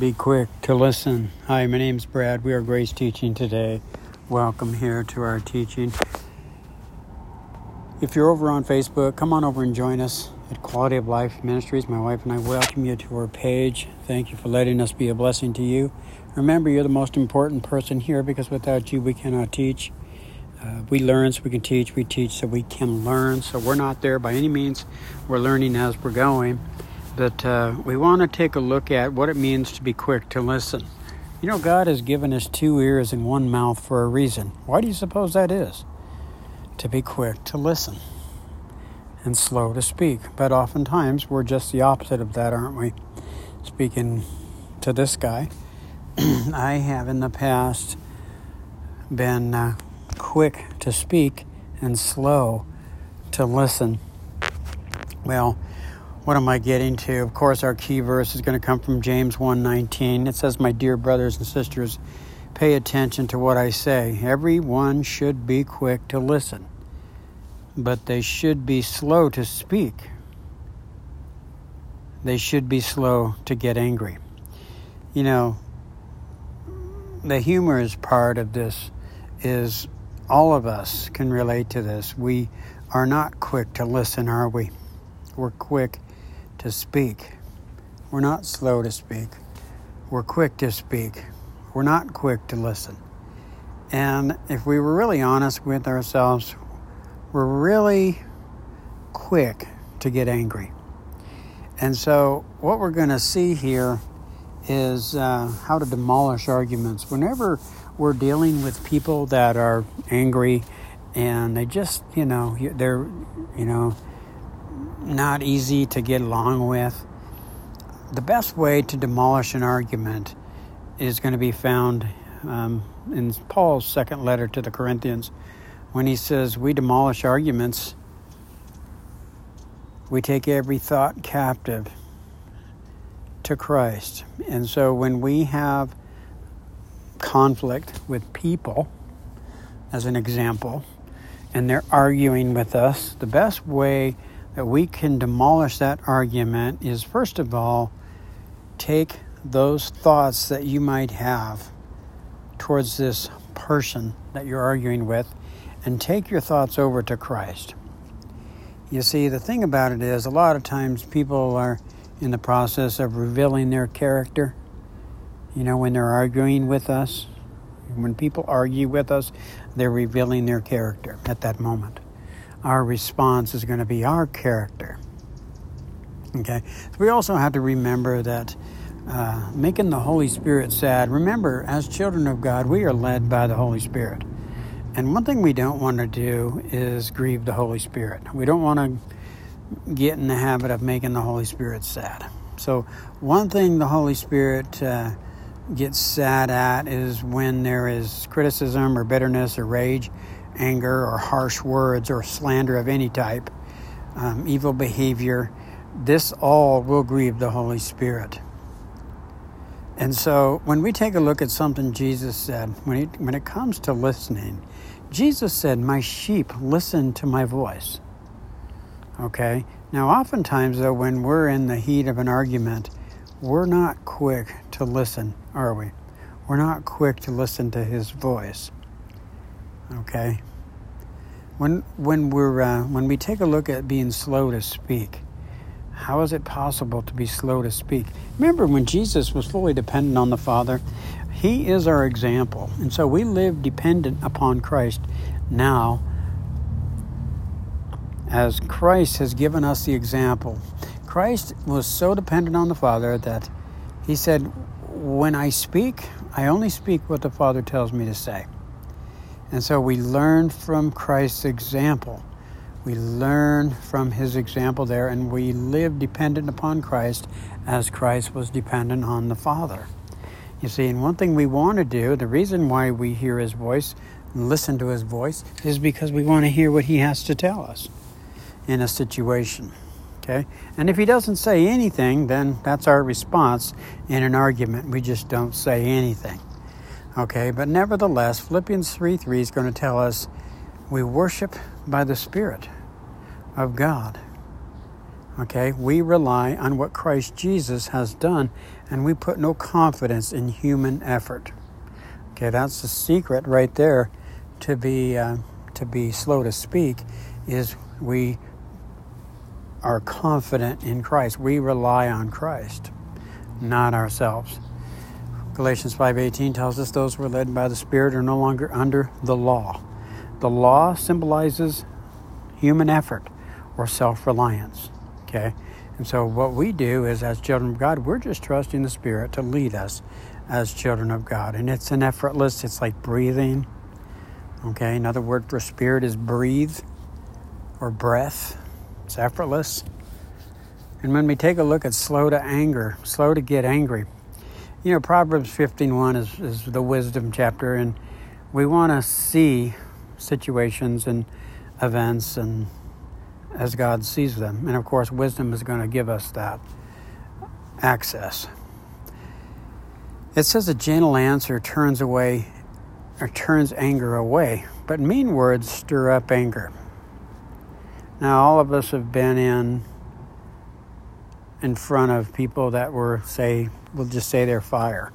Be quick to listen. Hi, my name's Brad. We are Grace Teaching today. Welcome here to our teaching. If you're over on Facebook, come on over and join us at Quality of Life Ministries. My wife and I welcome you to our page. Thank you for letting us be a blessing to you. Remember, you're the most important person here because without you, we cannot teach. Uh, we learn so we can teach. We teach so we can learn. So we're not there by any means. We're learning as we're going. But uh, we want to take a look at what it means to be quick to listen. You know, God has given us two ears and one mouth for a reason. Why do you suppose that is? To be quick to listen and slow to speak. But oftentimes we're just the opposite of that, aren't we? Speaking to this guy, I have in the past been uh, quick to speak and slow to listen. Well, what am I getting to? Of course, our key verse is going to come from James 1:19. It says, "My dear brothers and sisters, pay attention to what I say. Everyone should be quick to listen, but they should be slow to speak. They should be slow to get angry." You know, the humorous part of this is all of us can relate to this. We are not quick to listen, are we? We're quick to speak. We're not slow to speak. We're quick to speak. We're not quick to listen. And if we were really honest with ourselves, we're really quick to get angry. And so, what we're going to see here is uh, how to demolish arguments. Whenever we're dealing with people that are angry and they just, you know, they're, you know, not easy to get along with. The best way to demolish an argument is going to be found um, in Paul's second letter to the Corinthians when he says, We demolish arguments, we take every thought captive to Christ. And so when we have conflict with people, as an example, and they're arguing with us, the best way that we can demolish that argument is first of all, take those thoughts that you might have towards this person that you're arguing with and take your thoughts over to Christ. You see, the thing about it is, a lot of times people are in the process of revealing their character. You know, when they're arguing with us, when people argue with us, they're revealing their character at that moment our response is going to be our character. Okay? So we also have to remember that uh, making the Holy Spirit sad, remember, as children of God, we are led by the Holy Spirit. And one thing we don't want to do is grieve the Holy Spirit. We don't want to get in the habit of making the Holy Spirit sad. So, one thing the Holy Spirit uh, gets sad at is when there is criticism or bitterness or rage anger or harsh words or slander of any type, um, evil behavior, this all will grieve the Holy Spirit. And so when we take a look at something Jesus said, when, he, when it comes to listening, Jesus said, My sheep listen to my voice. Okay? Now, oftentimes, though, when we're in the heat of an argument, we're not quick to listen, are we? We're not quick to listen to his voice. Okay? When, when, we're, uh, when we take a look at being slow to speak, how is it possible to be slow to speak? Remember, when Jesus was fully dependent on the Father, He is our example. And so we live dependent upon Christ now as Christ has given us the example. Christ was so dependent on the Father that He said, When I speak, I only speak what the Father tells me to say. And so we learn from Christ's example. We learn from his example there, and we live dependent upon Christ as Christ was dependent on the Father. You see, and one thing we want to do, the reason why we hear his voice, listen to his voice, is because we want to hear what he has to tell us in a situation. Okay? And if he doesn't say anything, then that's our response in an argument. We just don't say anything. Okay, but nevertheless, Philippians 3 3 is going to tell us we worship by the Spirit of God. Okay, we rely on what Christ Jesus has done and we put no confidence in human effort. Okay, that's the secret right there to be uh, to be slow to speak is we are confident in Christ. We rely on Christ, not ourselves. Galatians 5:18 tells us those who are led by the Spirit are no longer under the law. The law symbolizes human effort or self-reliance. Okay? And so what we do is as children of God, we're just trusting the Spirit to lead us as children of God. And it's an effortless, it's like breathing. Okay, another word for spirit is breathe or breath. It's effortless. And when we take a look at slow to anger, slow to get angry, you know, Proverbs 15.1 is, is the wisdom chapter, and we want to see situations and events and as God sees them. And of course, wisdom is going to give us that access. It says a gentle answer turns away or turns anger away, but mean words stir up anger. Now, all of us have been in in front of people that were, say, we'll just say they're fire,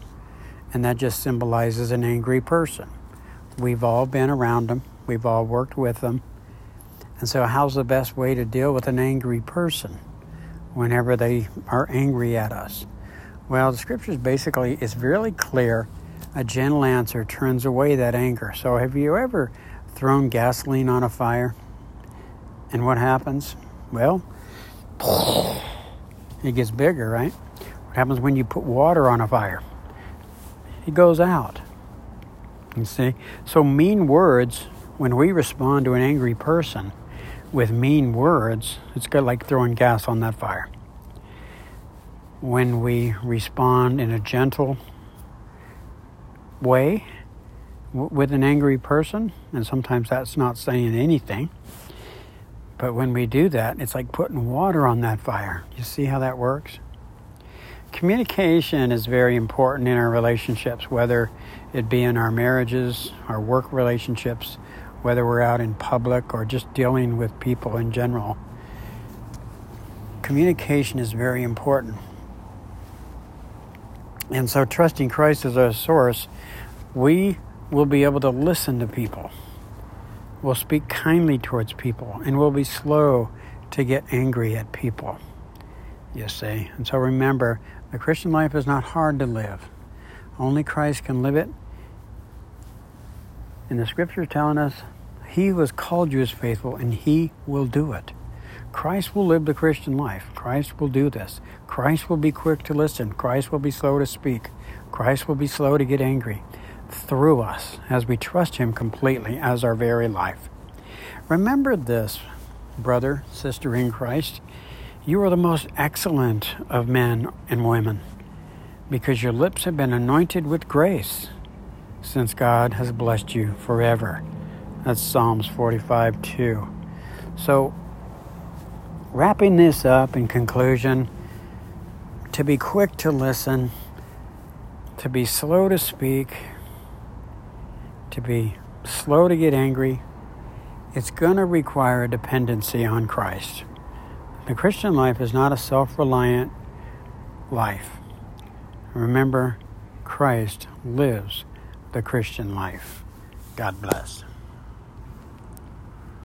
and that just symbolizes an angry person. We've all been around them. We've all worked with them. And so, how's the best way to deal with an angry person whenever they are angry at us? Well, the scriptures basically it's really clear. A gentle answer turns away that anger. So, have you ever thrown gasoline on a fire? And what happens? Well, it gets bigger, right? What happens when you put water on a fire? It goes out. You see? So, mean words, when we respond to an angry person, with mean words, it's like throwing gas on that fire. When we respond in a gentle way with an angry person, and sometimes that's not saying anything, but when we do that, it's like putting water on that fire. You see how that works? Communication is very important in our relationships, whether it be in our marriages, our work relationships, whether we're out in public or just dealing with people in general. Communication is very important. And so, trusting Christ as our source, we will be able to listen to people. We'll speak kindly towards people, and we'll be slow to get angry at people. You see? And so, remember, the Christian life is not hard to live. Only Christ can live it. And the scripture is telling us he who has called you is faithful, and he will do it. Christ will live the Christian life. Christ will do this. Christ will be quick to listen. Christ will be slow to speak. Christ will be slow to get angry through us as we trust Him completely as our very life. Remember this, brother, sister in Christ. You are the most excellent of men and women because your lips have been anointed with grace since God has blessed you forever. That's Psalms 45 2. So, wrapping this up in conclusion, to be quick to listen, to be slow to speak, to be slow to get angry, it's going to require a dependency on Christ. The Christian life is not a self reliant life. Remember, Christ lives the Christian life. God bless.